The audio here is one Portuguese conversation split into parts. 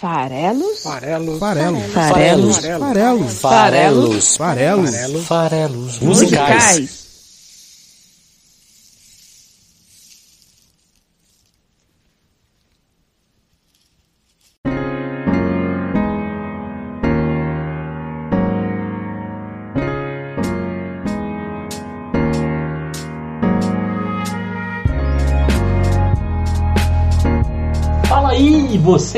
Farelos? Farelos. Farelos. Farelos. Farelos. Farelos. Farelos. Farelos. Musicais.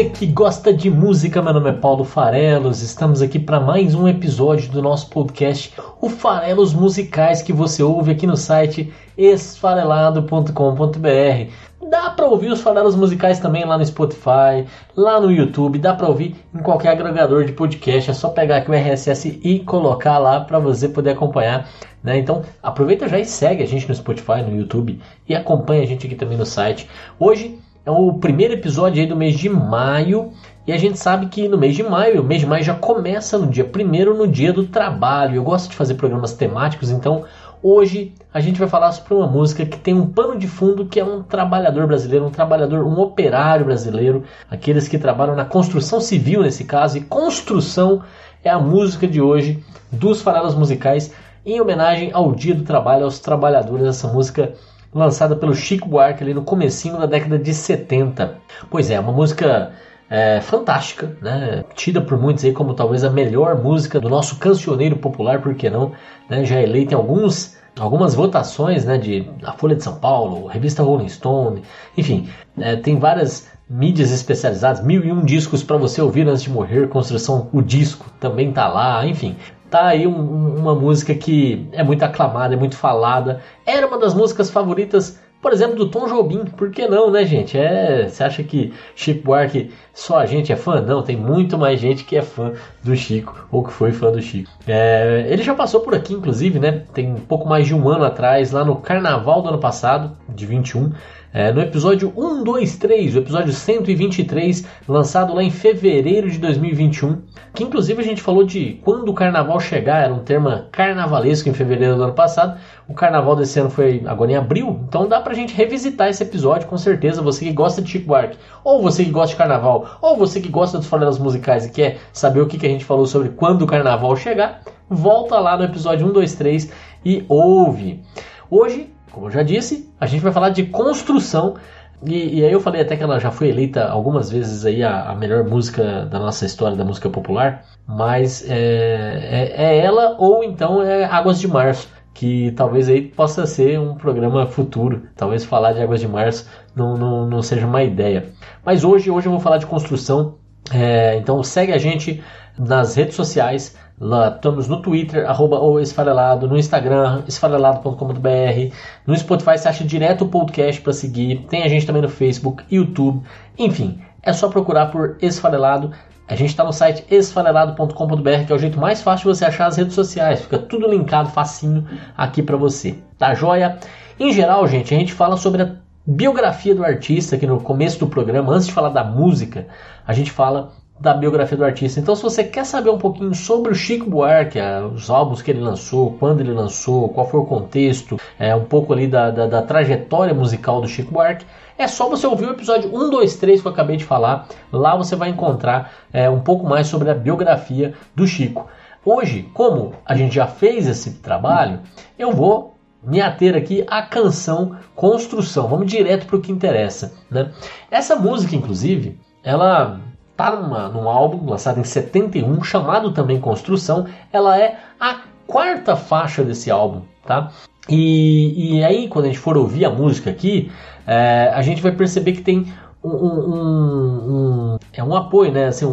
Você que gosta de música, meu nome é Paulo Farelos. Estamos aqui para mais um episódio do nosso podcast, o Farelos Musicais, que você ouve aqui no site esfarelado.com.br. Dá para ouvir os farelos musicais também lá no Spotify, lá no YouTube, dá para ouvir em qualquer agregador de podcast. É só pegar aqui o RSS e colocar lá para você poder acompanhar. Né? Então aproveita já e segue a gente no Spotify, no YouTube e acompanha a gente aqui também no site. Hoje é o primeiro episódio aí do mês de maio. E a gente sabe que no mês de maio, o mês de maio já começa no dia primeiro, no dia do trabalho. Eu gosto de fazer programas temáticos, então hoje a gente vai falar sobre uma música que tem um pano de fundo que é um trabalhador brasileiro, um trabalhador, um operário brasileiro, aqueles que trabalham na construção civil nesse caso. E construção é a música de hoje dos farelos musicais em homenagem ao Dia do Trabalho, aos trabalhadores. Essa música lançada pelo Chico Buarque ali no comecinho da década de 70. Pois é, uma música é, fantástica, né? tida por muitos aí como talvez a melhor música do nosso cancioneiro popular, por que não? Né? Já eleita em alguns, algumas votações né? de a Folha de São Paulo, revista Rolling Stone, enfim, é, tem várias mídias especializadas, mil e um discos para você ouvir antes de morrer, construção o disco também tá lá, enfim, tá aí um, uma música que é muito aclamada, é muito falada. Era uma das músicas favoritas, por exemplo, do Tom Jobim. Por que não, né, gente? É, você acha que Chico Buarque só a gente é fã? Não, tem muito mais gente que é fã do Chico ou que foi fã do Chico. É, ele já passou por aqui, inclusive, né? Tem um pouco mais de um ano atrás, lá no Carnaval do ano passado, de 21. É, no episódio 123, o episódio 123, lançado lá em fevereiro de 2021, que inclusive a gente falou de quando o carnaval chegar, era um termo carnavalesco em fevereiro do ano passado. O carnaval desse ano foi agora em abril, então dá pra gente revisitar esse episódio com certeza. Você que gosta de Chico Buarque, ou você que gosta de carnaval, ou você que gosta dos farelas musicais e quer saber o que, que a gente falou sobre quando o carnaval chegar, volta lá no episódio 123 e ouve. Hoje como eu já disse, a gente vai falar de construção. E, e, aí eu falei até que ela já foi eleita algumas vezes aí a, a melhor música da nossa história da música popular, mas é, é, é, ela ou então é Águas de Março, que talvez aí possa ser um programa futuro. Talvez falar de Águas de Março não, não, não seja uma ideia. Mas hoje, hoje eu vou falar de construção. É, então segue a gente nas redes sociais. Lá, estamos no Twitter, arroba o esfarelado, no Instagram, esfarelado.com.br, no Spotify você acha direto o podcast para seguir, tem a gente também no Facebook, YouTube, enfim, é só procurar por Esfarelado. A gente está no site esfarelado.com.br, que é o jeito mais fácil de você achar as redes sociais, fica tudo linkado facinho aqui para você, tá joia? Em geral, gente, a gente fala sobre a biografia do artista aqui no começo do programa, antes de falar da música, a gente fala da biografia do artista. Então, se você quer saber um pouquinho sobre o Chico Buarque, os álbuns que ele lançou, quando ele lançou, qual foi o contexto, é, um pouco ali da, da, da trajetória musical do Chico Buarque, é só você ouvir o episódio 1, 2, 3 que eu acabei de falar. Lá você vai encontrar é, um pouco mais sobre a biografia do Chico. Hoje, como a gente já fez esse trabalho, eu vou me ater aqui à canção Construção. Vamos direto para o que interessa. Né? Essa música, inclusive, ela tá numa, num álbum lançado em 71, chamado também Construção. Ela é a quarta faixa desse álbum, tá? E, e aí, quando a gente for ouvir a música aqui, é, a gente vai perceber que tem um, um, um, é um apoio, né? Assim,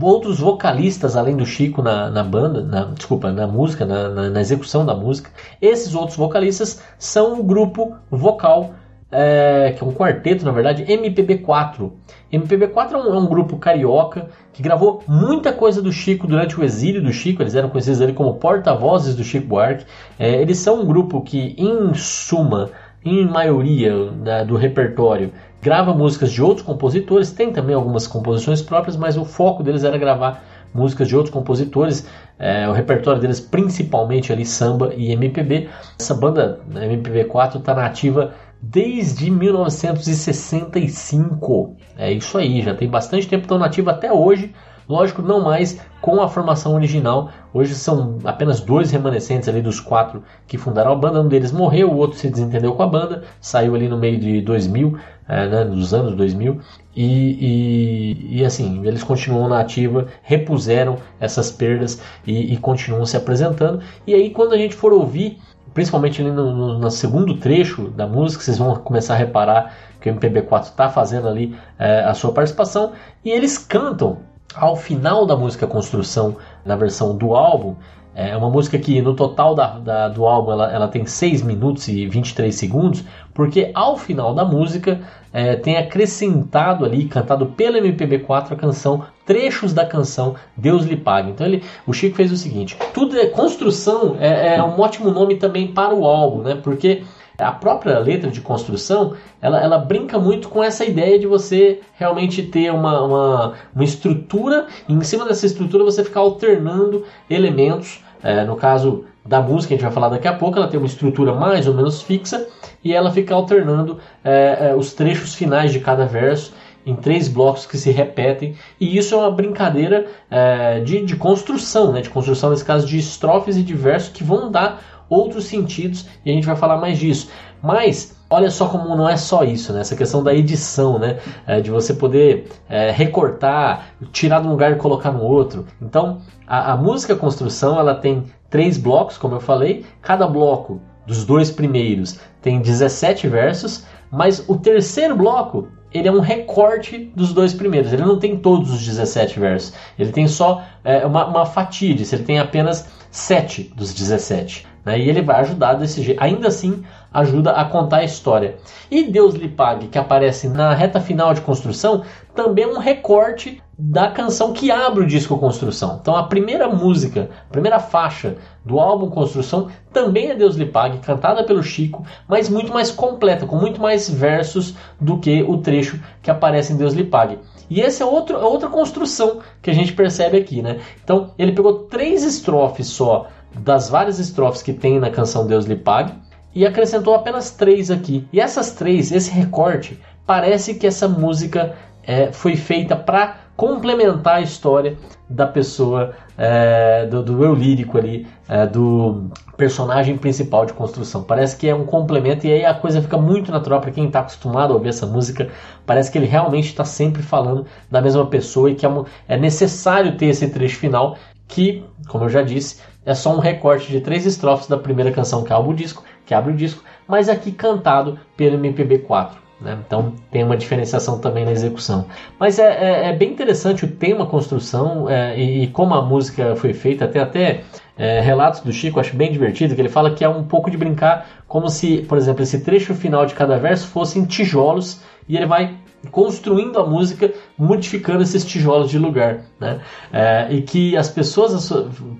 outros vocalistas além do Chico na, na banda, na, desculpa, na música, na, na, na, execução da música. Esses outros vocalistas são o grupo vocal é, que é um quarteto, na verdade, MPB4. MPB4 é um, é um, grupo carioca que gravou muita coisa do Chico durante o exílio do Chico. Eles eram conhecidos ali como porta-vozes do Chico Buarque. É, eles são um grupo que, em suma, em maioria né, do repertório, grava músicas de outros compositores. Tem também algumas composições próprias, mas o foco deles era gravar músicas de outros compositores. É, o repertório deles principalmente ali samba e MPB. Essa banda MPB4 está nativa desde 1965. É isso aí, já tem bastante tempo, estão nativa até hoje. Lógico, não mais com a formação original. Hoje são apenas dois remanescentes ali dos quatro que fundaram a banda. Um deles morreu, o outro se desentendeu com a banda, saiu ali no meio de 2000, é, né, nos anos 2000. E, e, e, assim, eles continuam na ativa, repuseram essas perdas e, e, continuam se apresentando. E aí, quando a gente for ouvir, principalmente ali no, no, no segundo trecho da música, vocês vão começar a reparar que o MPB4 está fazendo ali é, a sua participação e eles cantam ao final da música Construção, na versão do álbum, é uma música que no total da, da, do álbum ela, ela tem 6 minutos e 23 segundos, porque ao final da música é, tem acrescentado ali, cantado pelo MPB4, a canção, trechos da canção Deus lhe pague. Então ele, o Chico fez o seguinte: tudo é construção, é, é um ótimo nome também para o álbum, né? Porque a própria letra de construção, ela, ela brinca muito com essa ideia de você realmente ter uma, uma, uma estrutura, e em cima dessa estrutura você ficar alternando elementos. É, no caso da música, a gente vai falar daqui a pouco, ela tem uma estrutura mais ou menos fixa e ela fica alternando é, é, os trechos finais de cada verso em três blocos que se repetem, e isso é uma brincadeira é, de, de construção, né? de construção, nesse caso, de estrofes e de versos que vão dar outros sentidos e a gente vai falar mais disso. Mas olha só como não é só isso, né? Essa questão da edição, né? É, de você poder é, recortar, tirar de um lugar e colocar no outro. Então, a, a música construção ela tem três blocos, como eu falei. Cada bloco dos dois primeiros tem 17 versos, mas o terceiro bloco ele é um recorte dos dois primeiros. Ele não tem todos os 17 versos. Ele tem só é, uma, uma fatia disso. Ele tem apenas 7 dos 17. Né? E ele vai ajudar desse jeito. Ainda assim, ajuda a contar a história. E Deus lhe pague, que aparece na reta final de construção, também é um recorte da canção que abre o disco Construção. Então a primeira música, a primeira faixa do álbum Construção também é Deus lhe pague, cantada pelo Chico, mas muito mais completa, com muito mais versos do que o trecho que aparece em Deus lhe pague. E essa é outro, é outra construção que a gente percebe aqui, né? Então ele pegou três estrofes só das várias estrofes que tem na canção Deus lhe pague e acrescentou apenas três aqui. E essas três, esse recorte, parece que essa música é, foi feita para complementar a história da pessoa, é, do, do, eu lírico ali, é, do personagem principal de construção. Parece que é um complemento e aí a coisa fica muito natural para quem está acostumado a ouvir essa música. Parece que ele realmente está sempre falando da mesma pessoa e que é, um, é necessário ter esse trecho final que, como eu já disse, é só um recorte de três estrofes da primeira canção que abre o disco, que abre o disco, mas aqui cantado pelo MPB4. Né? Então tem uma diferenciação também na execução. Mas é, é, é bem interessante o tema construção é, e, e, como a música foi feita, até até é, relatos do Chico, acho bem divertido, que ele fala que é um pouco de brincar como se, por exemplo, esse trecho final de cada verso fossem tijolos e ele vai construindo a música, modificando esses tijolos de lugar, né? É, e que as pessoas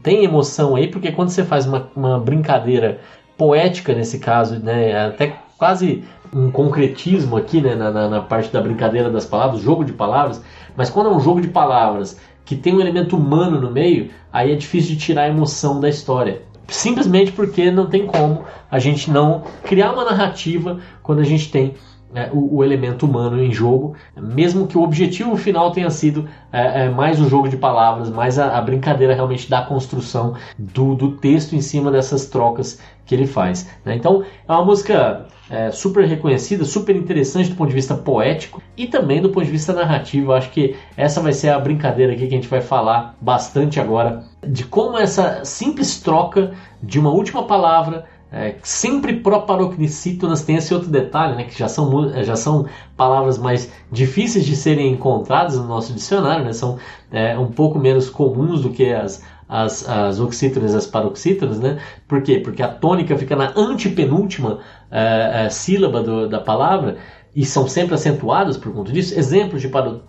têm emoção aí, porque quando você faz uma, uma brincadeira poética nesse caso, né? Até quase um concretismo aqui, né? Na, na, na parte da brincadeira das palavras, jogo de palavras, mas quando é um jogo de palavras que tem um elemento humano no meio, aí é difícil de tirar a emoção da história simplesmente porque não tem como a gente não criar uma narrativa quando a gente tem é, o, o, elemento humano em jogo, mesmo que o objetivo final tenha sido é, é, mais o jogo de palavras, mais a, a, brincadeira realmente da construção do, do texto em cima dessas trocas que ele faz. Né? Então é uma música é, super reconhecida, super interessante do ponto de vista poético e também do ponto de vista narrativo. Acho que essa vai ser a brincadeira aqui que a gente vai falar bastante agora de como essa simples troca de uma última palavra é, sempre proparoxítonas tem esse outro detalhe, né, que já são, já são palavras mais difíceis de serem encontradas no nosso dicionário, né, são é, um pouco menos comuns do que as, as, as oxítonas e as paroxítonas, né? Por quê? Porque a tônica fica na antepenúltima é, é, sílaba do, da palavra e são sempre acentuadas por conta disso. Exemplos de paro,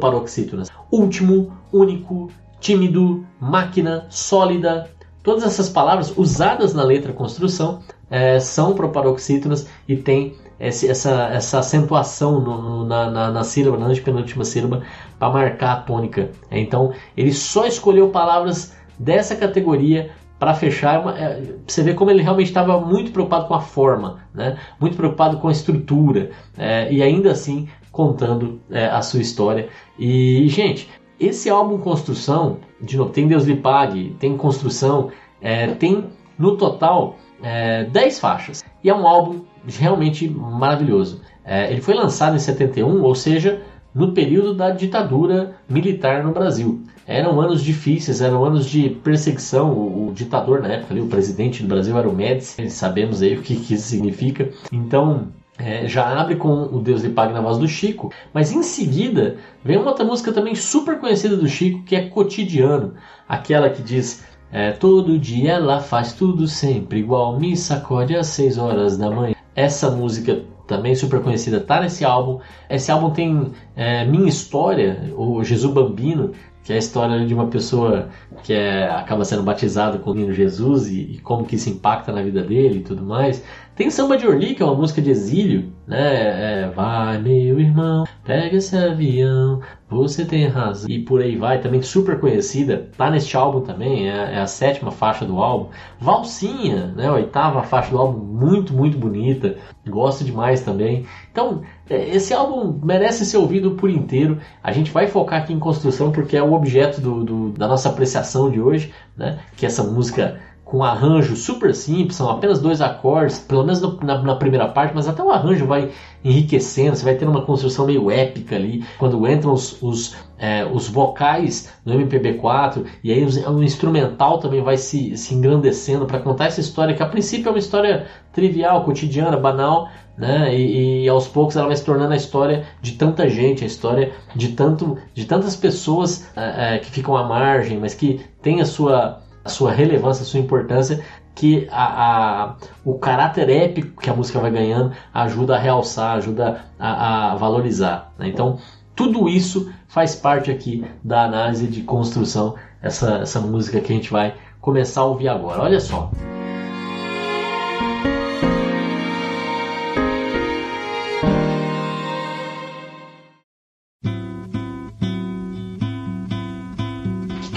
paroxítonas: último, único, tímido, máquina, sólida, Todas essas palavras usadas na letra construção é, são proparoxítonas e tem esse, essa, essa acentuação no, no, na, na, na, sílaba, na penúltima sílaba, para marcar a tônica. É, então, ele só escolheu palavras dessa categoria para fechar. Uma, é, você vê como ele realmente estava muito preocupado com a forma, né? muito preocupado com a estrutura, é, e ainda assim contando é, a sua história. E, gente, esse álbum Construção, de novo, tem Deus lhe pague, tem Construção, é, tem no total é, 10 faixas. E é um álbum realmente maravilhoso. É, ele foi lançado em 71, ou seja, no período da ditadura militar no Brasil. Eram anos difíceis, eram anos de perseguição. O, o ditador na época, ali, o presidente do Brasil era o Médici, sabemos aí o que, que isso significa. Então, é, já abre com o Deus lhe pague na voz do Chico, mas em seguida vem uma outra música também super conhecida do Chico, que é Cotidiano, aquela que diz é, todo dia ela faz tudo sempre igual, me sacode às 6 horas da manhã. Essa música também super conhecida tá nesse álbum. Esse álbum tem é, Minha História, o Jesus Bambino, que é a história de uma pessoa que é, acaba sendo batizado com o menino Jesus e, e, como que isso impacta na vida dele e tudo mais. Tem Samba de Orly, que é uma música de exílio, né? É, vai, meu irmão, pega esse avião, você tem razão. E por aí vai, também super conhecida. Tá neste álbum também, é, é a sétima faixa do álbum. Valsinha, né? Oitava faixa do álbum, muito, muito bonita. Gosto demais também. Então, esse álbum merece ser ouvido por inteiro. A gente vai focar aqui em construção porque é o objeto do, do, da nossa apreciação de hoje, né? Que é essa música com arranjo super simples, são apenas dois acordes, pelo menos na, na, primeira parte, mas até o arranjo vai enriquecendo, você vai ter uma construção meio épica ali, quando entram os, os, é, os vocais no MPB4, e aí o instrumental também vai se, se engrandecendo para contar essa história, que a princípio é uma história trivial, cotidiana, banal, né? E, e, aos poucos ela vai se tornando a história de tanta gente, a história de, tanto, de tantas pessoas é, é, que ficam à margem, mas que tem a sua sua relevância, sua importância, que a, a, o caráter épico que a música vai ganhando ajuda a realçar, ajuda a, a valorizar. Né? Então, tudo isso faz parte aqui da análise de construção, essa, essa música que a gente vai começar a ouvir agora. Olha só.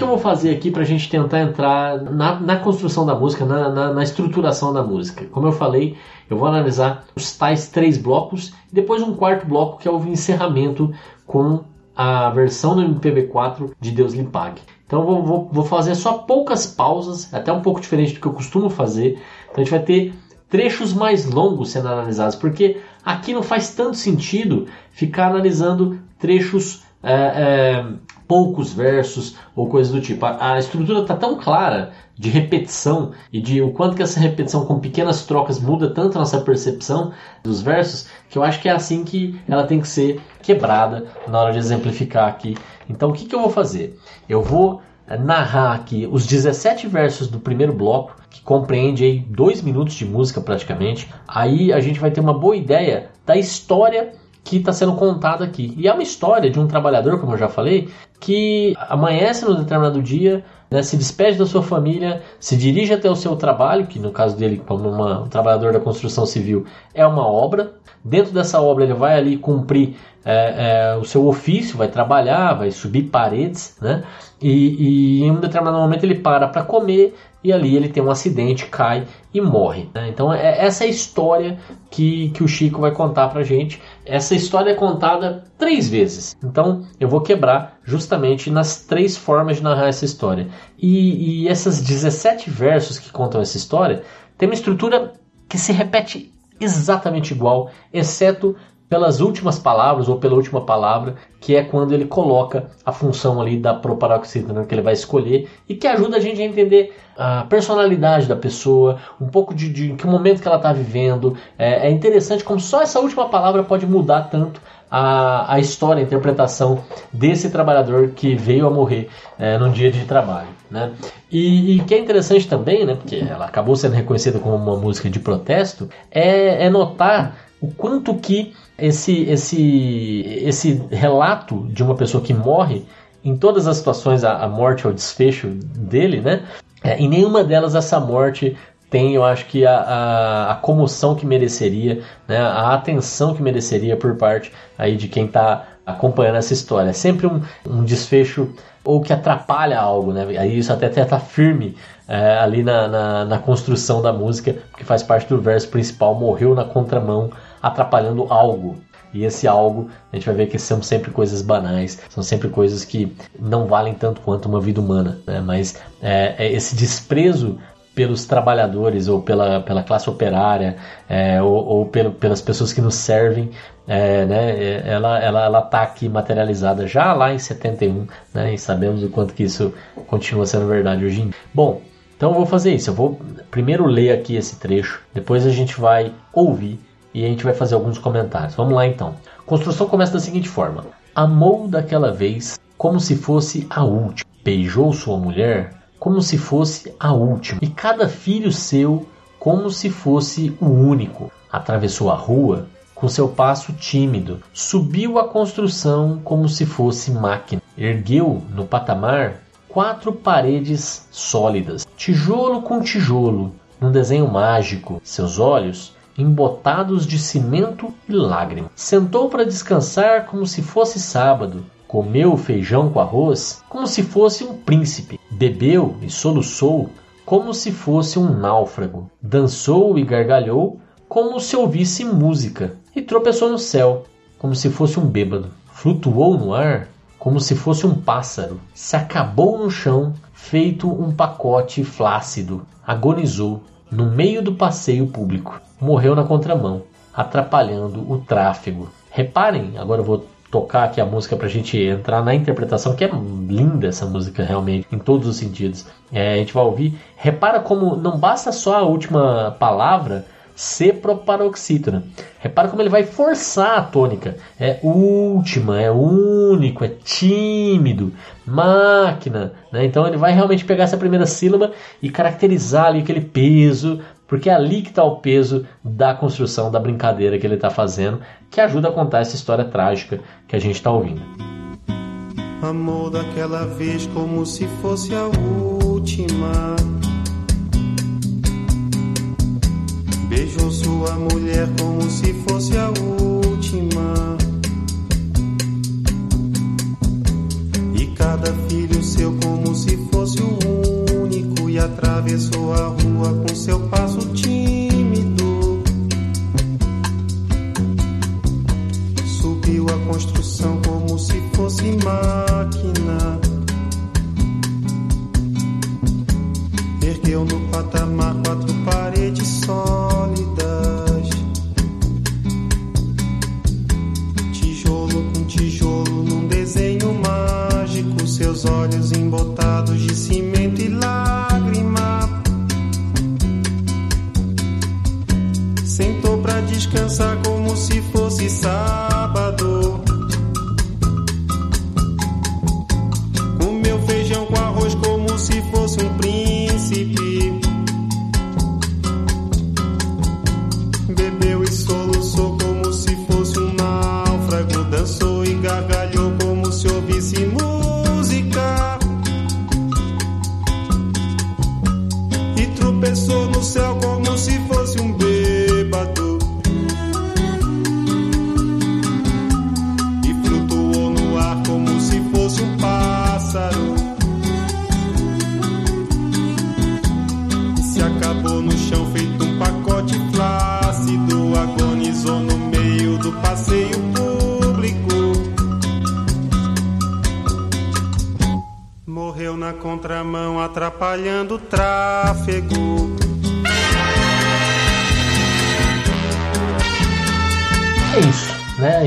Eu vou fazer aqui para a gente tentar entrar na, na construção da música, na, na, na, estruturação da música? Como eu falei, eu vou analisar os tais três blocos e depois um quarto bloco que é o encerramento com a versão do MPB4 de Deus lhe pague. Então vou, vou, vou fazer só poucas pausas, até um pouco diferente do que eu costumo fazer. Então a gente vai ter trechos mais longos sendo analisados, porque aqui não faz tanto sentido ficar analisando trechos é, é, poucos versos ou coisas do tipo. A, a estrutura está tão clara de repetição e de o quanto que essa repetição com pequenas trocas muda tanto a nossa percepção dos versos que eu acho que é assim que ela tem que ser quebrada na hora de exemplificar aqui. Então o que, que eu vou fazer? Eu vou narrar aqui os 17 versos do primeiro bloco, que compreende aí dois minutos de música praticamente. Aí a gente vai ter uma boa ideia da história que está sendo contada aqui. E é uma história de um trabalhador, como eu já falei, que amanhece no determinado dia, né, se despede da sua família, se dirige até o seu trabalho, que no caso dele, como uma, um trabalhador da construção civil, é uma obra. Dentro dessa obra, ele vai ali cumprir é, é, o seu ofício, vai trabalhar, vai subir paredes, né? E, e em um determinado momento ele para para comer e ali ele tem um acidente, cai e morre. Né? Então é essa é a história que, que o Chico vai contar pra gente. Essa história é contada três vezes. Então eu vou quebrar justamente nas três formas de narrar essa história. E, e essas 17 versos que contam essa história tem uma estrutura que se repete exatamente igual, exceto pelas últimas palavras ou pela última palavra, que é quando ele coloca a função ali da proparoxítona que ele vai escolher e que ajuda a gente a entender a personalidade da pessoa, um pouco de, de que momento que ela está vivendo. É, é, interessante como só essa última palavra pode mudar tanto a, a história, a interpretação desse trabalhador que veio a morrer é, num dia de trabalho. Né? E, e que é interessante também, né, porque ela acabou sendo reconhecida como uma música de protesto, é, é notar o quanto que esse, esse, esse relato de uma pessoa que morre, em todas as situações a, a morte é o desfecho dele, né? É, em nenhuma delas essa morte tem, eu acho que a, a, a, comoção que mereceria, né, a atenção que mereceria por parte aí de quem está acompanhando essa história. É sempre um, um, desfecho ou que atrapalha algo, né? Aí isso até está firme é, ali na, na, na, construção da música, que faz parte do verso principal, morreu na contramão, atrapalhando algo. E esse algo, a gente vai ver que são sempre coisas banais, são sempre coisas que não valem tanto quanto uma vida humana, né? Mas é, é esse desprezo pelos trabalhadores ou pela, pela classe operária é, ou, ou pelo, pelas pessoas que nos servem, é, né, é, ela ela ela está aqui materializada já lá em 71, né, e sabemos o quanto que isso continua sendo verdade hoje em dia. Bom, então eu vou fazer isso. Eu vou primeiro ler aqui esse trecho, depois a gente vai ouvir e a gente vai fazer alguns comentários. Vamos lá então. Construção começa da seguinte forma: Amou daquela vez como se fosse a última. Beijou sua mulher como se fosse a última, e cada filho seu como se fosse o único. Atravessou a rua com seu passo tímido, subiu a construção como se fosse máquina, ergueu no patamar quatro paredes sólidas, tijolo com tijolo, num desenho mágico. Seus olhos embotados de cimento e lágrimas. Sentou para descansar como se fosse sábado, comeu feijão com arroz como se fosse um príncipe, bebeu e soluçou como se fosse um náufrago, dançou e gargalhou como se ouvisse música, e tropeçou no céu como se fosse um bêbado, flutuou no ar como se fosse um pássaro, se acabou no chão feito um pacote flácido, agonizou no meio do passeio público, morreu na contramão, atrapalhando o tráfego. Reparem, agora eu vou tocar aqui a música pra gente entrar na interpretação, que é linda essa música realmente, em todos os sentidos. É, a gente vai ouvir. Repara como não basta só a última palavra ser proparoxítona. Repara como ele vai forçar a tônica. É última, é único, é tímido, máquina. Né? Então ele vai realmente pegar essa primeira sílaba e caracterizar ali aquele peso, porque é ali que está o peso da construção da brincadeira que ele está fazendo, que ajuda a contar essa história trágica que a gente está ouvindo. Amou daquela vez como se fosse a última. Beijou sua mulher como se fosse a última. E cada filho seu como se fosse o único. E atravessou a rua com seu passo tímido. Subiu a construção como se fosse máquina. Ergueu no patamar quatro paredes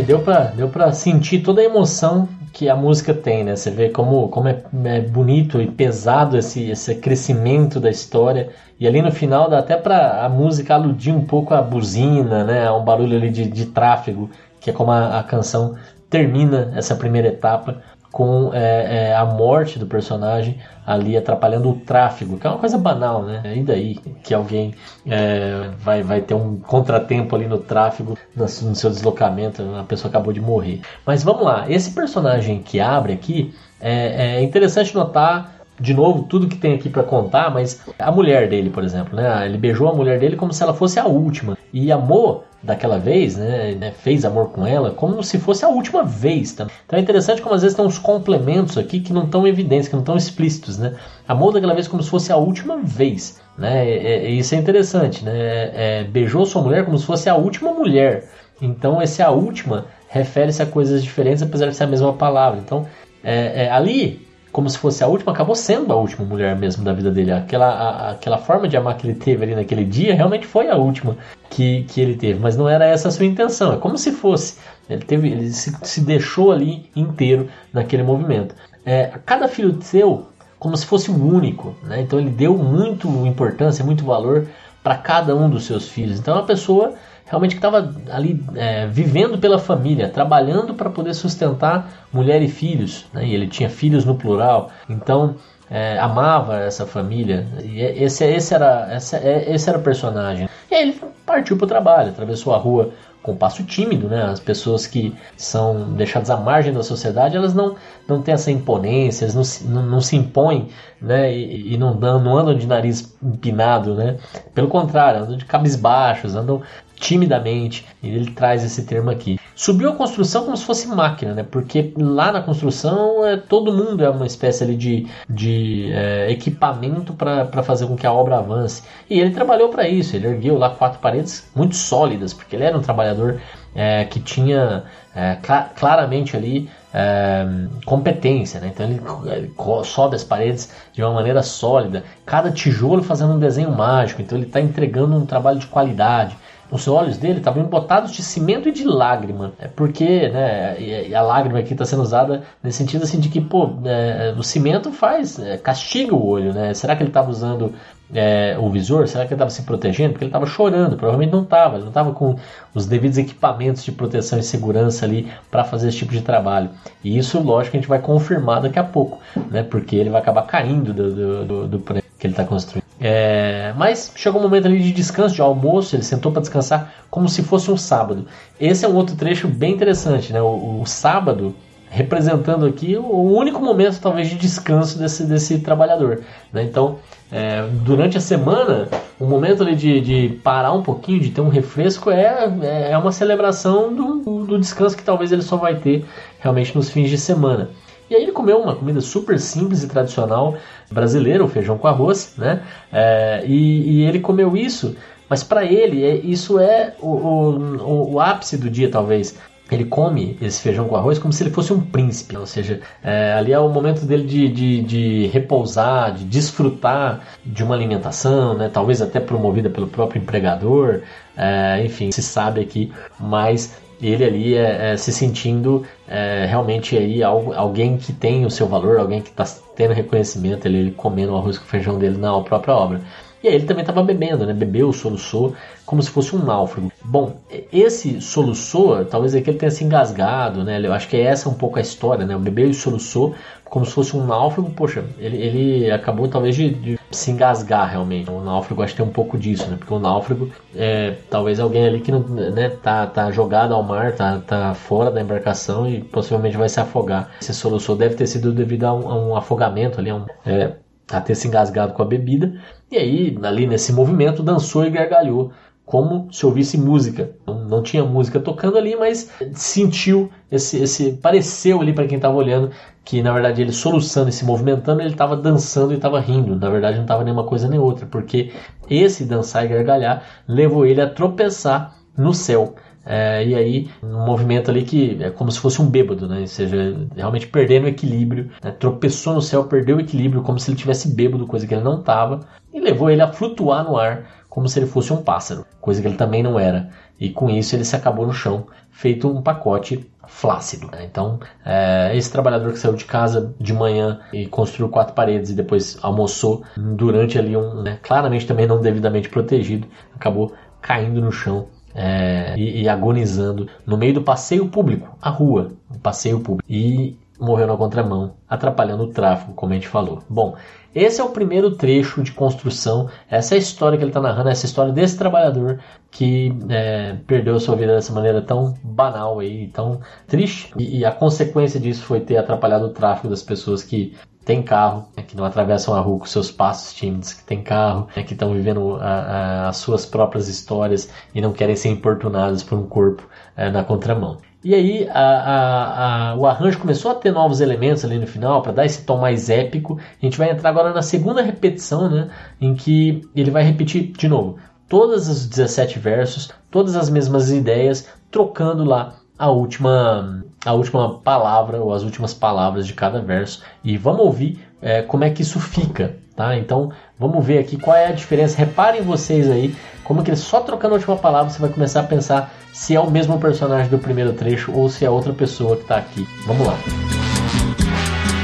E deu pra, deu sentir toda a emoção que a música tem, né? Você vê como, como é, é bonito e pesado esse, esse crescimento da história. E ali no final dá até pra a música aludir um pouco à buzina, né? A um barulho ali de, de tráfego, que é como a, a canção termina essa primeira etapa com é, é, a morte do personagem ali atrapalhando o tráfego, que é uma coisa banal, né? E daí que alguém é, vai, vai ter um contratempo ali no tráfego, no, no seu deslocamento, a pessoa acabou de morrer. Mas vamos lá, esse personagem que abre aqui é, é interessante notar de novo tudo que tem aqui para contar, mas a mulher dele, por exemplo, né? Ele beijou a mulher dele como se ela fosse a última e amou daquela vez, né, né, fez amor com ela como se fosse a última vez. Tá? Então é interessante como às vezes tem uns complementos aqui que não estão evidentes, que não estão explícitos, né? Amor daquela vez como se fosse a última vez, né? É, é, isso é interessante, né? É, beijou sua mulher como se fosse a última mulher. Então esse a última refere-se a coisas diferentes, apesar de ser a mesma palavra. Então é, é, ali, como se fosse a última, acabou sendo a última mulher mesmo da vida dele. Aquela, a, aquela forma de amar que ele teve ali naquele dia realmente foi a última que, que ele teve, mas não era essa a sua intenção. É como se fosse. Ele, teve, ele se, se deixou ali inteiro naquele movimento. É, cada filho seu, como se fosse o único, né? então ele deu muito importância, muito valor para cada um dos seus filhos. Então é uma pessoa realmente que estava ali é, vivendo pela família, trabalhando para poder sustentar mulher e filhos. Né? E ele tinha filhos no plural, então é, amava essa família. E esse, esse, era, esse, é, esse era o personagem. E aí ele partiu para o trabalho, atravessou a rua com passo tímido, né? As pessoas que são deixadas à margem da sociedade, elas não, não têm essa imponência, não, se, não, não se impõem, né? E, e não, não andam de nariz empinado, né? Pelo contrário, andam de cabisbaixos, andam timidamente, ele traz esse termo aqui. Subiu a construção como se fosse máquina, né? Porque lá na construção é, todo mundo é uma espécie ali de, de é, equipamento para fazer com que a obra avance. E ele trabalhou para isso, ele ergueu lá quatro paredes muito sólidas, porque ele era um trabalhador é, que tinha é, cl claramente ali é, competência, né? então ele, ele, sobe as paredes de uma maneira sólida, cada tijolo fazendo um desenho mágico, então ele está entregando um trabalho de qualidade os olhos dele estavam embotados de cimento e de lágrima. É porque, né, e a lágrima aqui está sendo usada nesse sentido assim de que, pô, é, o cimento faz, é, castiga o olho, né? Será que ele estava usando é, o visor? Será que ele estava se protegendo? Porque ele estava chorando, provavelmente não estava. Não estava com os devidos equipamentos de proteção e segurança ali para fazer esse tipo de trabalho. E isso, lógico, a gente vai confirmar daqui a pouco, né? Porque ele vai acabar caindo do, do, do, do que ele está construindo. É, mas chegou um momento ali de descanso, de almoço, ele sentou para descansar como se fosse um sábado. Esse é um outro trecho bem interessante, né? O, o sábado representando aqui o único momento talvez de descanso desse, desse trabalhador. Né? Então, é, durante a semana, o momento ali de, de, parar um pouquinho, de ter um refresco, é, é uma celebração do, do descanso que talvez ele só vai ter realmente nos fins de semana. E aí ele comeu uma comida super simples e tradicional brasileira, o feijão com arroz, né? É, e, e, ele comeu isso, mas para ele é, isso é o, o, o, ápice do dia, talvez. Ele come esse feijão com arroz como se ele fosse um príncipe, ou seja, é, ali é o momento dele de, de, de, repousar, de desfrutar de uma alimentação, né? talvez até promovida pelo próprio empregador, é, enfim, se sabe aqui, mas ele ali é, é se sentindo é, realmente aí alguém que tem o seu valor, alguém que está tendo reconhecimento, ele, ele comendo o arroz com feijão dele na própria obra. E aí ele também estava bebendo, né? Bebeu, soluçou, como se fosse um náufrago. Bom, esse soluçou, talvez aqui ele tenha se engasgado, né? Eu acho que é essa um pouco a história, né? Bebeu e soluçou como se fosse um náufrago. Poxa, ele, ele acabou talvez de, de se engasgar realmente. O náufrago acho que tem um pouco disso, né? Porque o náufrago é talvez alguém ali que não, né, tá, tá jogado ao mar, tá, tá fora da embarcação e possivelmente vai se afogar. Esse soluçou deve ter sido devido a um, a um afogamento ali, a um, é, a ter se engasgado com a bebida. E aí, ali nesse movimento, dançou e gargalhou, como se ouvisse música. Não, não tinha música tocando ali, mas sentiu esse, esse pareceu ali para quem estava olhando que na verdade ele soluçando e se movimentando, ele estava dançando e estava rindo. Na verdade, não estava nenhuma coisa nem outra, porque esse dançar e gargalhar levou ele a tropeçar no céu. É, e aí, um movimento ali que é como se fosse um bêbado, né? Ou seja, realmente perdendo o equilíbrio, né? tropeçou no céu, perdeu o equilíbrio, como se ele tivesse bêbado, coisa que ele não estava, e levou ele a flutuar no ar, como se ele fosse um pássaro, coisa que ele também não era. E com isso ele se acabou no chão, feito um pacote flácido. Né? Então, é, esse trabalhador que saiu de casa de manhã e construiu quatro paredes e depois almoçou durante ali um, né, claramente também não devidamente protegido, acabou caindo no chão é, e, e, agonizando no meio do passeio público, a rua, passeio público, e morreu na contramão, atrapalhando o tráfego, como a gente falou. Bom, esse é o primeiro trecho de construção, essa é história que ele está narrando, essa história desse trabalhador que é, perdeu sua vida dessa maneira tão banal aí, tão triste, e, e a consequência disso foi ter atrapalhado o tráfego das pessoas que tem carro, né, que não atravessam a rua com seus passos tímidos, que tem carro, né, que estão vivendo a, a, as suas próprias histórias e não querem ser importunados por um corpo é, na contramão. E aí a, o arranjo começou a ter novos elementos ali no final para dar esse tom mais épico. A gente vai entrar agora na segunda repetição, né, em que ele vai repetir de novo todos os 17 versos, todas as mesmas ideias, trocando lá a última, a última palavra ou as últimas palavras de cada verso. E vamos ouvir é, como é que isso fica, tá? Então vamos ver aqui qual é a diferença. Reparem vocês aí como que ele só trocando a última palavra você vai começar a pensar se é o mesmo personagem do primeiro trecho ou se é outra pessoa que está aqui. Vamos lá.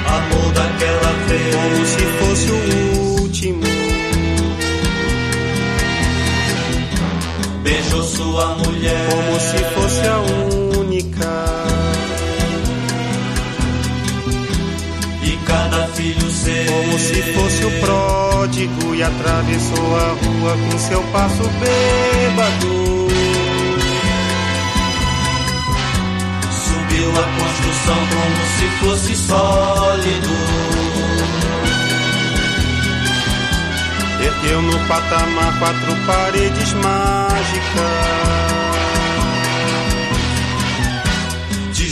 Amor daquela vez, como se fosse o último. Beijou sua mulher, como se fosse a única. Cada filho seu, como se fosse o pródigo e atravessou a rua com seu passo bêbado. Subiu a construção como se fosse sólido. Ergueu no patamar quatro paredes mágicas.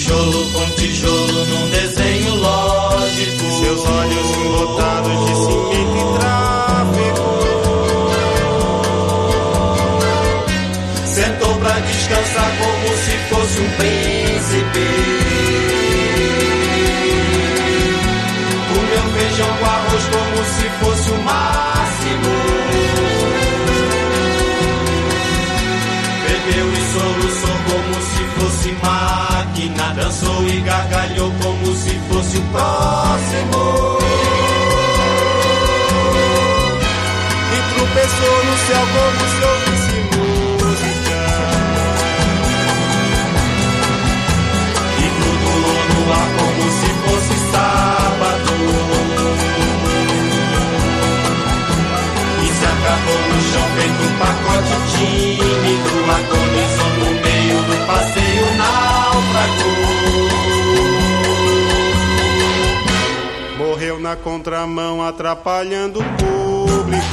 Tijolo com tijolo num desenho lógico. Seus olhos embotados de cimento e tráfego. Sentou pra descansar como se fosse um príncipe. Comeu feijão com arroz como se fosse o máximo. Bebeu e soluçou como se fosse máquina. Dançou e gargalhou como se fosse o próximo. E tropeçou no céu como se ouvisse música. E flutuou no ar como se fosse sábado. E se acabou no chão feito um pacote tímido. Agonizou no meio do passeio náufrago. Na contramão, atrapalhando o público.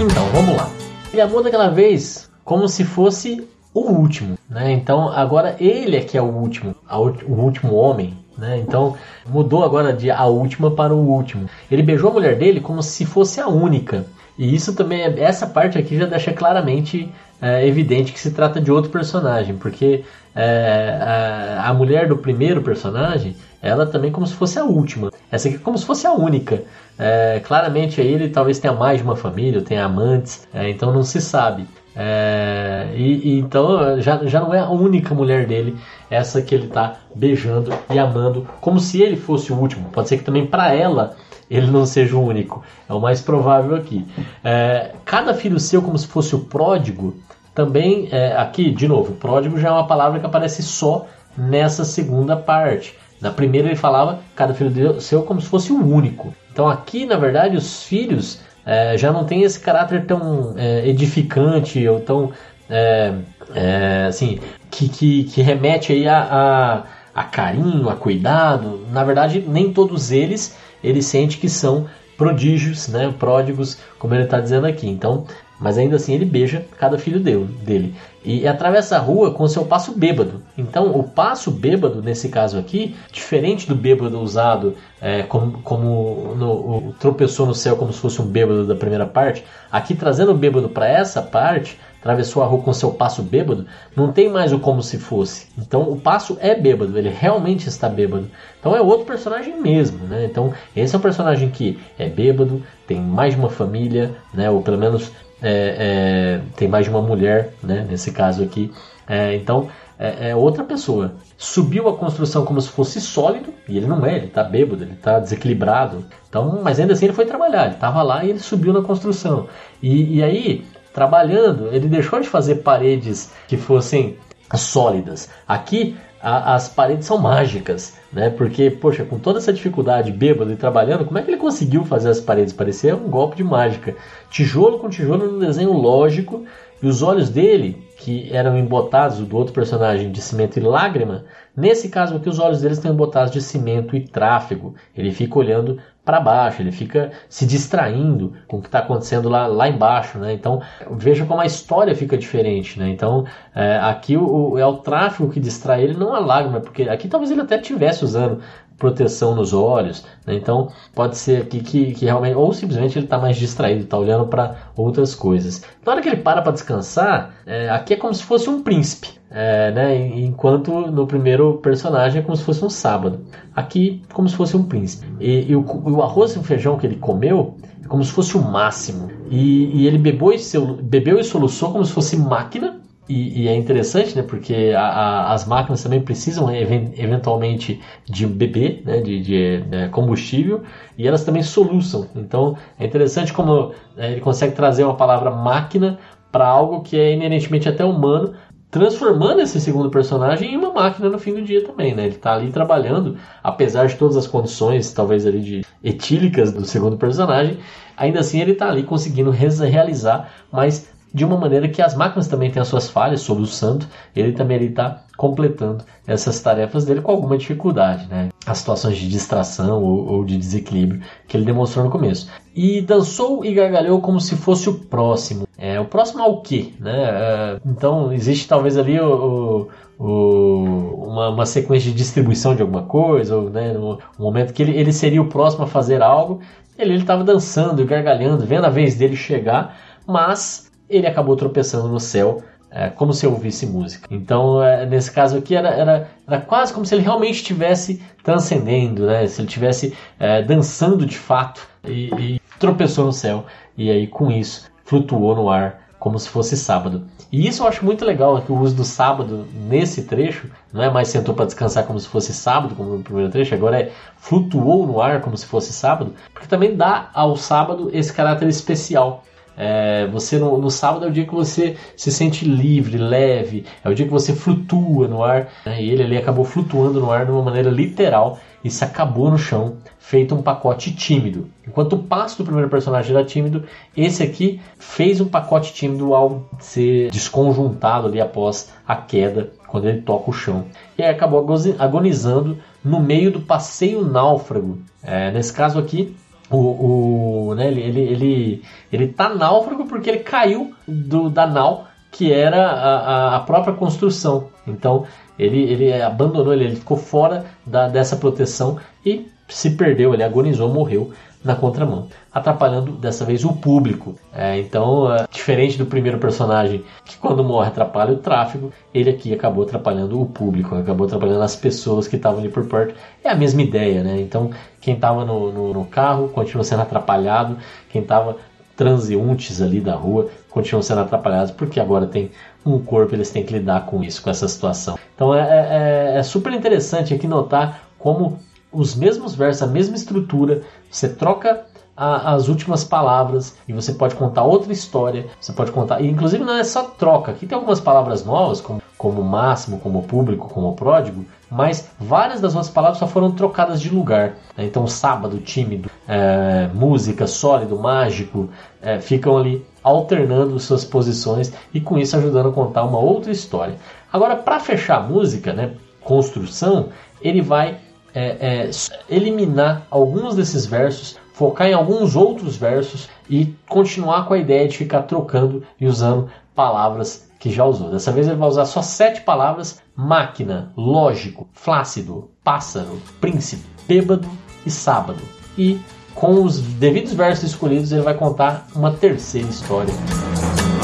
Então, vamos lá. Ele amou daquela vez como se fosse o último, né? Então, agora ele é que é o último, o último homem, né? Então, mudou agora de a última para o último. Ele beijou a mulher dele como se fosse a única. E isso também, é- essa parte aqui já deixa claramente é, evidente que se trata de outro personagem, porque é, a, a mulher do primeiro personagem, ela também como se fosse a última. Essa aqui como se fosse a única. É, claramente ele talvez tenha mais de uma família, tenha amantes, é, então não se sabe. É, e, e então já, já não é a única mulher dele, essa que ele está beijando e amando, como se ele fosse o último. Pode ser que também para ela ele não seja o único. É o mais provável aqui. É, cada filho seu, como se fosse o pródigo, também é, aqui, de novo, pródigo já é uma palavra que aparece só nessa segunda parte. Na primeira ele falava cada filho de- seu como se fosse o único. Então aqui, na verdade, os filhos é, já não têm esse caráter tão é, edificante ou tão é, é, assim que, que, que remete aí a, a, a carinho, a cuidado. Na verdade, nem todos eles ele sente que são prodígios, né, pródigos, como ele está dizendo aqui. Então, mas ainda assim ele beija cada filho dele. E atravessa a rua com seu passo bêbado. Então, o passo bêbado, nesse caso aqui, diferente do bêbado usado é, como, como no, tropeçou no céu como se fosse um bêbado da primeira parte, aqui trazendo o bêbado para essa parte, atravessou a rua com seu passo bêbado, não tem mais o como se fosse. Então, o passo é bêbado, ele realmente está bêbado. Então, é outro personagem mesmo, né? Então, esse é um personagem que é bêbado, tem mais de uma família, né? Ou pelo menos é, é, tem mais de uma mulher, né? Nesse caso aqui. É, então é, é outra pessoa. Subiu a construção como se fosse sólido, e ele não é, ele tá bêbado, ele tá desequilibrado. Então, mas ainda assim ele foi trabalhar, ele estava lá e ele subiu na construção. E, e aí, trabalhando, ele deixou de fazer paredes que fossem sólidas. Aqui a- as paredes são mágicas, né? Porque, poxa, com toda essa dificuldade, bêbado e trabalhando, como é que ele conseguiu fazer as paredes? Parecia um golpe de mágica. Tijolo com tijolo num desenho lógico, e os olhos dele, que eram embotados do outro personagem de cimento e lágrima, nesse caso aqui os olhos deles estão embotados de cimento e tráfego. Ele fica olhando para baixo, ele fica se distraindo com o que está acontecendo lá, lá embaixo, né? Então veja como a história fica diferente, né? Então é, aqui o, o, é o tráfego que distrai ele, não a lágrima, porque aqui talvez ele até tivesse usando proteção nos olhos, né? então pode ser aqui que, que realmente, ou simplesmente ele está mais distraído, está olhando para outras coisas. Na hora que ele para para descansar, é, aqui é como se fosse um príncipe, é, né? enquanto no primeiro personagem é como se fosse um sábado. Aqui, como se fosse um príncipe. E, e o, o, arroz e o feijão que ele comeu é como se fosse o máximo. E, e ele bebeu e, bebeu e soluçou como se fosse máquina e, e, é interessante, né? Porque a, a, as máquinas também precisam eventualmente de bebê, né? De, de né? combustível, e elas também soluçam. Então é interessante como né, ele consegue trazer uma palavra máquina para algo que é inerentemente até humano, transformando esse segundo personagem em uma máquina no fim do dia também, né? Ele está ali trabalhando, apesar de todas as condições, talvez ali de etílicas do segundo personagem, ainda assim ele está ali conseguindo realizar, mas de uma maneira que as máquinas também têm as suas falhas, soluçando, ele também está completando essas tarefas dele com alguma dificuldade, né? As situações de distração ou, ou, de desequilíbrio que ele demonstrou no começo. E dançou e gargalhou como se fosse o próximo. É, o próximo ao quê? Né? É, então, existe talvez ali o, o, uma, uma, sequência de distribuição de alguma coisa, ou né, no, momento que ele, ele seria o próximo a fazer algo, ele estava dançando e gargalhando, vendo a vez dele chegar, mas ele acabou tropeçando no céu é, como se ouvisse música. Então, é, nesse caso aqui, era, era, era quase como se ele realmente estivesse transcendendo, né? se ele estivesse é, dançando de fato e, e, tropeçou no céu. E aí, com isso, flutuou no ar como se fosse sábado. E isso eu acho muito legal, que o uso do sábado nesse trecho não é mais sentou para descansar como se fosse sábado, como no primeiro trecho, agora é flutuou no ar como se fosse sábado, porque também dá ao sábado esse caráter especial. É, você no, no, sábado é o dia que você se sente livre, leve, é o dia que você flutua no ar. Né? E ele ali acabou flutuando no ar de uma maneira literal e se acabou no chão, feito um pacote tímido. Enquanto o passo do primeiro personagem era tímido, esse aqui fez um pacote tímido ao ser desconjuntado ali após a queda, quando ele toca o chão. E aí acabou agonizando no meio do passeio náufrago. É, nesse caso aqui, o, o né, ele, ele, ele, ele tá náufrago porque ele caiu do, da nau que era a, a própria construção. Então ele, ele abandonou, ele, ele ficou fora da, dessa proteção e se perdeu, ele agonizou, morreu na contramão, atrapalhando dessa vez o público. É, então, é, diferente do primeiro personagem, que quando morre atrapalha o tráfego, ele aqui acabou atrapalhando o público, acabou atrapalhando as pessoas que estavam ali por perto. É a mesma ideia, né? Então, quem estava no, no, no, carro continua sendo atrapalhado, quem estava transeuntes ali da rua continuam sendo atrapalhados, porque agora tem um corpo, eles têm que lidar com isso, com essa situação. Então, é, é, é, é super interessante aqui notar como os mesmos versos, a mesma estrutura, você troca a, as últimas palavras e você pode contar outra história, você pode contar, e inclusive não é só troca, aqui tem algumas palavras novas, como, como máximo, como público, como pródigo, mas várias das outras palavras só foram trocadas de lugar. Né? Então, sábado, tímido, é, música, sólido, mágico, é, ficam ali alternando suas posições e com isso ajudando a contar uma outra história. Agora, para fechar a música, né, construção, ele vai é, é, eliminar alguns desses versos, focar em alguns outros versos e continuar com a ideia de ficar trocando e usando palavras que já usou. Dessa vez ele vai usar só sete palavras: máquina, lógico, flácido, pássaro, príncipe, bêbado e sábado. E com os devidos versos escolhidos, ele vai contar uma terceira história.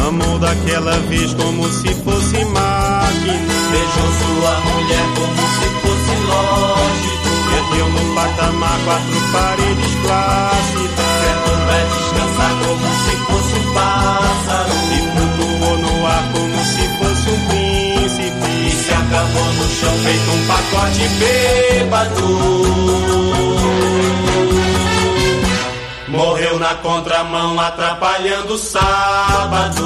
Amou daquela vez como se fosse máquina. Beijou sua mulher como se fosse lógico. Perdeu no patamar quatro paredes clássicas. Certo vai descansar como se fosse um pássaro. E flutuou no ar como se fosse um príncipe. E se acabou no chão feito um pacote bêbado. Morreu na contramão atrapalhando o sábado.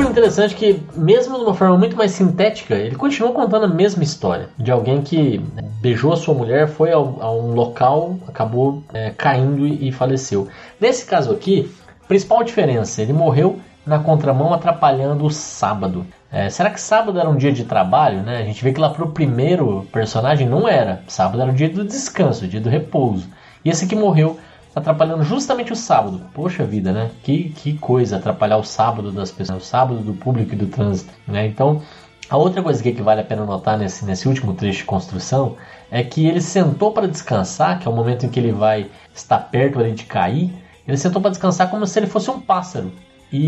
Super interessante que, mesmo de uma forma muito mais sintética, ele continua contando a mesma história de alguém que beijou a sua mulher, foi a um local, acabou é, caindo e faleceu. Nesse caso aqui, principal diferença, ele morreu na contramão atrapalhando o sábado. É, será que sábado era um dia de trabalho, né? A gente vê que lá pro primeiro personagem não era. Sábado era o dia do descanso, o dia do repouso. E esse aqui morreu atrapalhando justamente o sábado. Poxa vida, né? Que, que coisa atrapalhar o sábado das pessoas, o sábado do público e do trânsito, né? Então, a outra coisa que vale a pena notar nesse, nesse último trecho de construção é que ele sentou para descansar, que é o momento em que ele vai estar perto ali de cair. Ele sentou para descansar como se ele fosse um pássaro. E,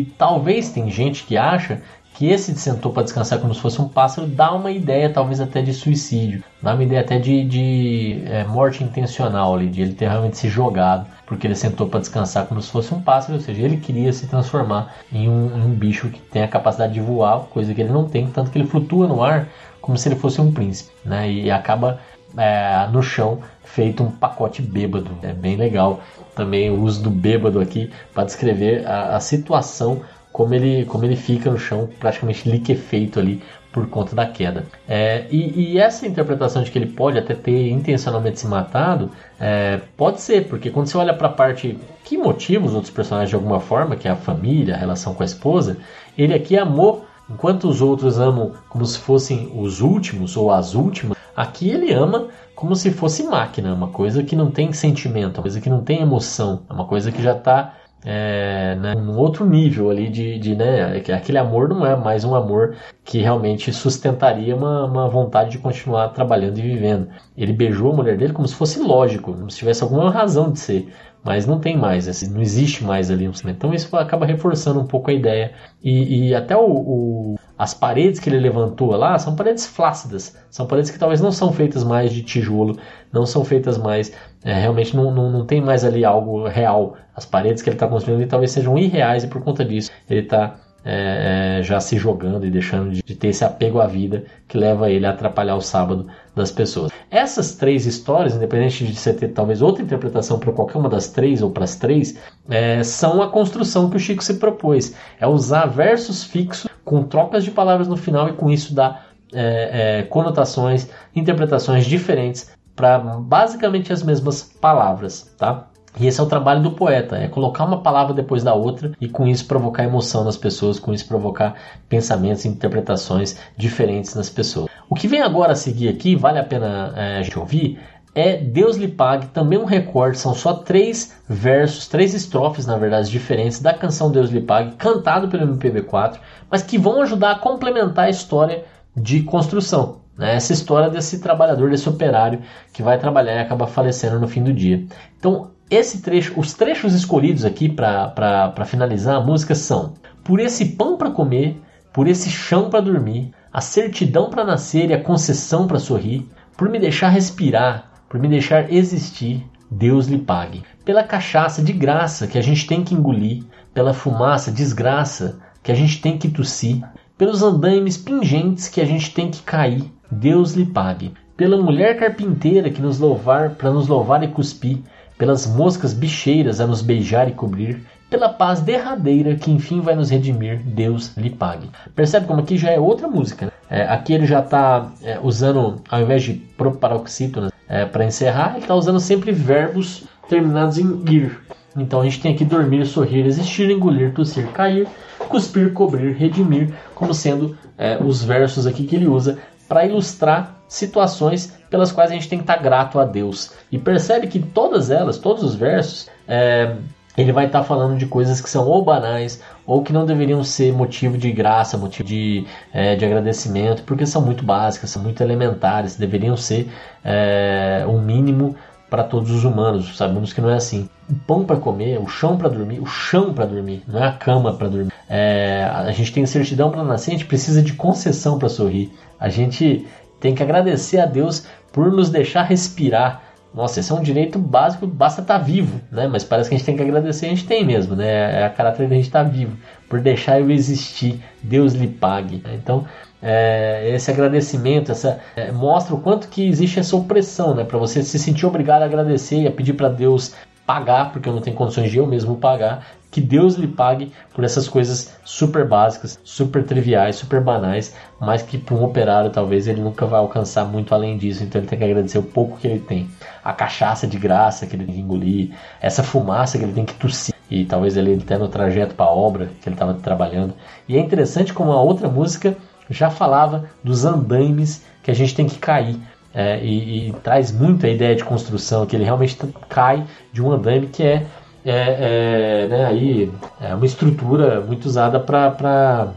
e, talvez tem gente que acha que esse sentou para descansar como se fosse um pássaro dá uma ideia talvez até de suicídio, dá uma ideia até de, de é, morte intencional ali, de ele ter realmente se jogado, porque ele sentou para descansar como se fosse um pássaro, ou seja, ele queria se transformar em um, um bicho que tem a capacidade de voar, coisa que ele não tem, tanto que ele flutua no ar como se ele fosse um príncipe, né? E acaba é, no chão feito um pacote bêbado. É bem legal também o uso do bêbado aqui para descrever a, a situação como ele, como ele fica no chão praticamente liquefeito ali por conta da queda. É, e, e, essa interpretação de que ele pode até ter intencionalmente se matado, é, pode ser, porque quando você olha para a parte que motiva os outros personagens de alguma forma, que é a família, a relação com a esposa, ele aqui amou, enquanto os outros amam como se fossem os últimos ou as últimas, aqui ele ama como se fosse máquina, uma coisa que não tem sentimento, uma coisa que não tem emoção, é uma coisa que já está é, né, um outro nível ali de, de né, aquele amor não é mais um amor que realmente sustentaria uma, uma vontade de continuar trabalhando e vivendo. Ele beijou a mulher dele como se fosse lógico, como se tivesse alguma razão de ser mas não tem mais, assim, não existe mais ali um cinema. Então isso acaba reforçando um pouco a ideia. E, e até o, o, as paredes que ele levantou lá são paredes flácidas, são paredes que talvez não são feitas mais de tijolo, não são feitas mais, é, realmente não, não, não tem mais ali algo real. As paredes que ele está construindo ali talvez sejam irreais e por conta disso ele está é, é, já se jogando e deixando de, de, ter esse apego à vida que leva ele a atrapalhar o sábado das pessoas. Essas três histórias, independente de você ter talvez outra interpretação para qualquer uma das três ou para as três, é, são a construção que o Chico se propôs. É usar versos fixos com trocas de palavras no final e com isso dar é, é, conotações, interpretações diferentes para basicamente as mesmas palavras, tá? E esse é o trabalho do poeta, é colocar uma palavra depois da outra e com isso provocar emoção nas pessoas, com isso provocar pensamentos e interpretações diferentes nas pessoas. O que vem agora a seguir aqui, vale a pena é, a gente ouvir, é Deus lhe pague, também um recorte, são só três versos, três estrofes, na verdade, diferentes da canção Deus lhe pague, cantado pelo MPB4, mas que vão ajudar a complementar a história de construção. Né? Essa história desse trabalhador, desse operário que vai trabalhar e acaba falecendo no fim do dia. Então, esse trecho, os trechos escolhidos aqui para finalizar a música são: Por esse pão para comer, por esse chão para dormir, a certidão para nascer e a concessão para sorrir, por me deixar respirar, por me deixar existir, Deus lhe pague. Pela cachaça de graça que a gente tem que engolir, pela fumaça desgraça que a gente tem que tossir, pelos andaimes pingentes que a gente tem que cair, Deus lhe pague. Pela mulher carpinteira que nos louvar, para nos louvar e cuspir, pelas moscas bicheiras a nos beijar e cobrir, pela paz derradeira que enfim vai nos redimir, Deus lhe pague. Percebe como aqui já é outra música? Né? É, aqui ele já está é, usando, ao invés de proparoxítonas é, para encerrar, ele está usando sempre verbos terminados em ir. Então a gente tem aqui dormir, sorrir, existir, engolir, tossir, cair, cuspir, cobrir, redimir, como sendo é, os versos aqui que ele usa para ilustrar situações pelas quais a gente tem que estar grato a Deus. E percebe que todas elas, todos os versos, é, ele vai estar falando de coisas que são ou banais ou que não deveriam ser motivo de graça, motivo de, é, de agradecimento, porque são muito básicas, são muito elementares, deveriam ser é, um mínimo para todos os humanos. Sabemos que não é assim. O pão para comer, o chão para dormir, o chão para dormir, não é a cama para dormir. É, a gente tem certidão para nascer, a gente precisa de concessão para sorrir. A gente tem que agradecer a Deus por nos deixar respirar. Nossa, esse é um direito básico, basta estar tá vivo, né? Mas parece que a gente tem que agradecer, a gente tem mesmo, né? É a caráter da gente estar tá vivo, por deixar eu existir, Deus lhe pague. Então, é, esse agradecimento, essa é, mostra o quanto que existe essa opressão, né? Para você se sentir obrigado a agradecer e a pedir para Deus pagar, porque eu não tenho condições de eu mesmo pagar, que Deus lhe pague por essas coisas super básicas, super triviais, super banais, mas que para um operário talvez ele nunca vai alcançar muito além disso, então ele tem que agradecer o pouco que ele tem. A cachaça de graça que ele tem que engolir, essa fumaça que ele tem que tossir, e talvez ele até no trajeto para a obra que ele estava trabalhando. E é interessante como a outra música já falava dos andaimes que a gente tem que cair. É, e, e, traz muito a ideia de construção, que ele realmente cai de um andaime que é, é, é né, aí, é uma estrutura muito usada para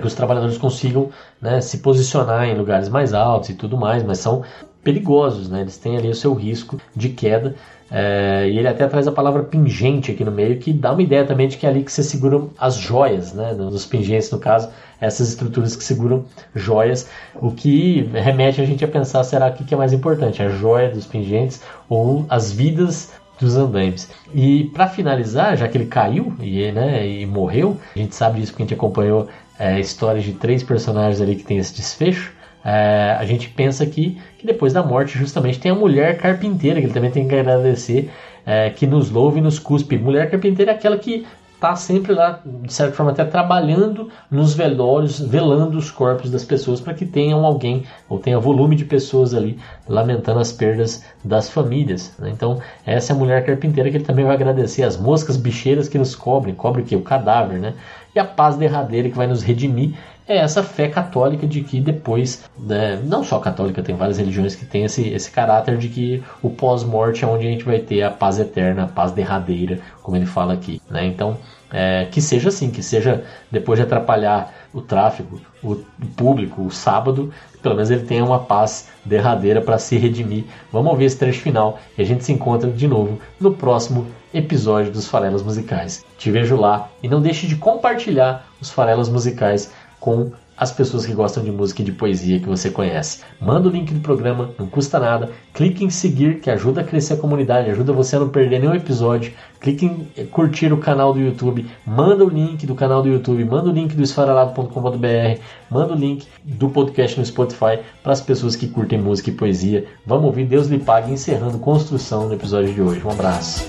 que os trabalhadores consigam né, se posicionar em lugares mais altos e tudo mais, mas são perigosos, né? eles têm ali o seu risco de queda. É, e ele até traz a palavra pingente aqui no meio, que dá uma ideia também de que é ali que se seguram as joias, né? Nos pingentes, no caso, essas estruturas que seguram joias, o que remete a gente a pensar, será que, que é mais importante, a joia dos pingentes ou as vidas dos andaimes. E para finalizar, já que ele caiu e, né, e morreu, a gente sabe disso porque a gente acompanhou é, histórias de três personagens ali que tem esse desfecho. É, a gente pensa aqui que depois da morte, justamente, tem a mulher carpinteira, que ele também tem que agradecer, é, que nos louve e nos cuspe. Mulher carpinteira é aquela que está sempre lá, de certa forma, até trabalhando nos velórios, velando os corpos das pessoas para que tenham alguém, ou tenha volume de pessoas ali lamentando as perdas das famílias. Né? Então, essa é a mulher carpinteira que ele também vai agradecer as moscas bicheiras que nos cobrem, cobre o que? O cadáver, né? E a paz derradeira que vai nos redimir é essa fé católica de que depois, né, não só católica, tem várias religiões que tem esse, esse caráter de que o pós-morte é onde a gente vai ter a paz eterna, a paz derradeira, como ele fala aqui. Né? Então, é, que seja assim, que seja depois de atrapalhar o tráfego, o público, o sábado, pelo menos ele tenha uma paz derradeira para se redimir. Vamos ouvir esse trecho final e a gente se encontra de novo no próximo episódio dos Farelas Musicais. Te vejo lá e não deixe de compartilhar os Farelas Musicais com as pessoas que gostam de música e de poesia que você conhece. Manda o link do programa, não custa nada. Clique em seguir, que ajuda a crescer a comunidade, ajuda você a não perder nenhum episódio. Clique em eh, curtir o canal do YouTube, manda o link do canal do YouTube, manda o link do esfarelado.com.br, manda o link do podcast no Spotify para as pessoas que curtem música e poesia. Vamos ouvir Deus lhe pague encerrando construção no episódio de hoje. Um abraço.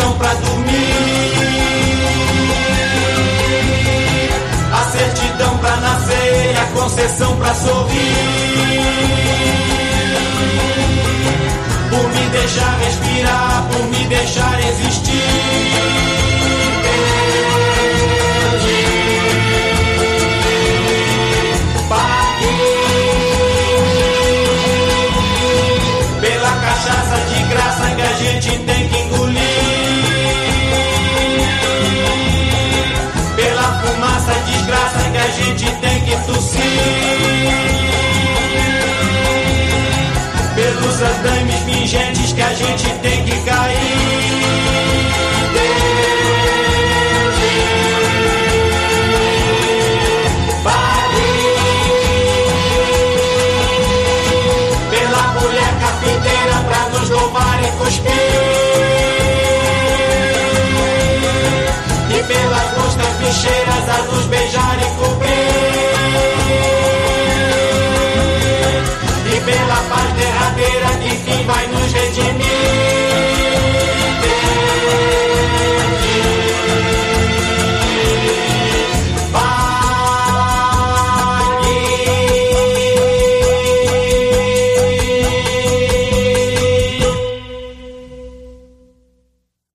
Chão pra dormir. A certidão pra nascer, a concessão pra sorrir. Por me deixar respirar, por me deixar existir. Bicheiras a nos beijar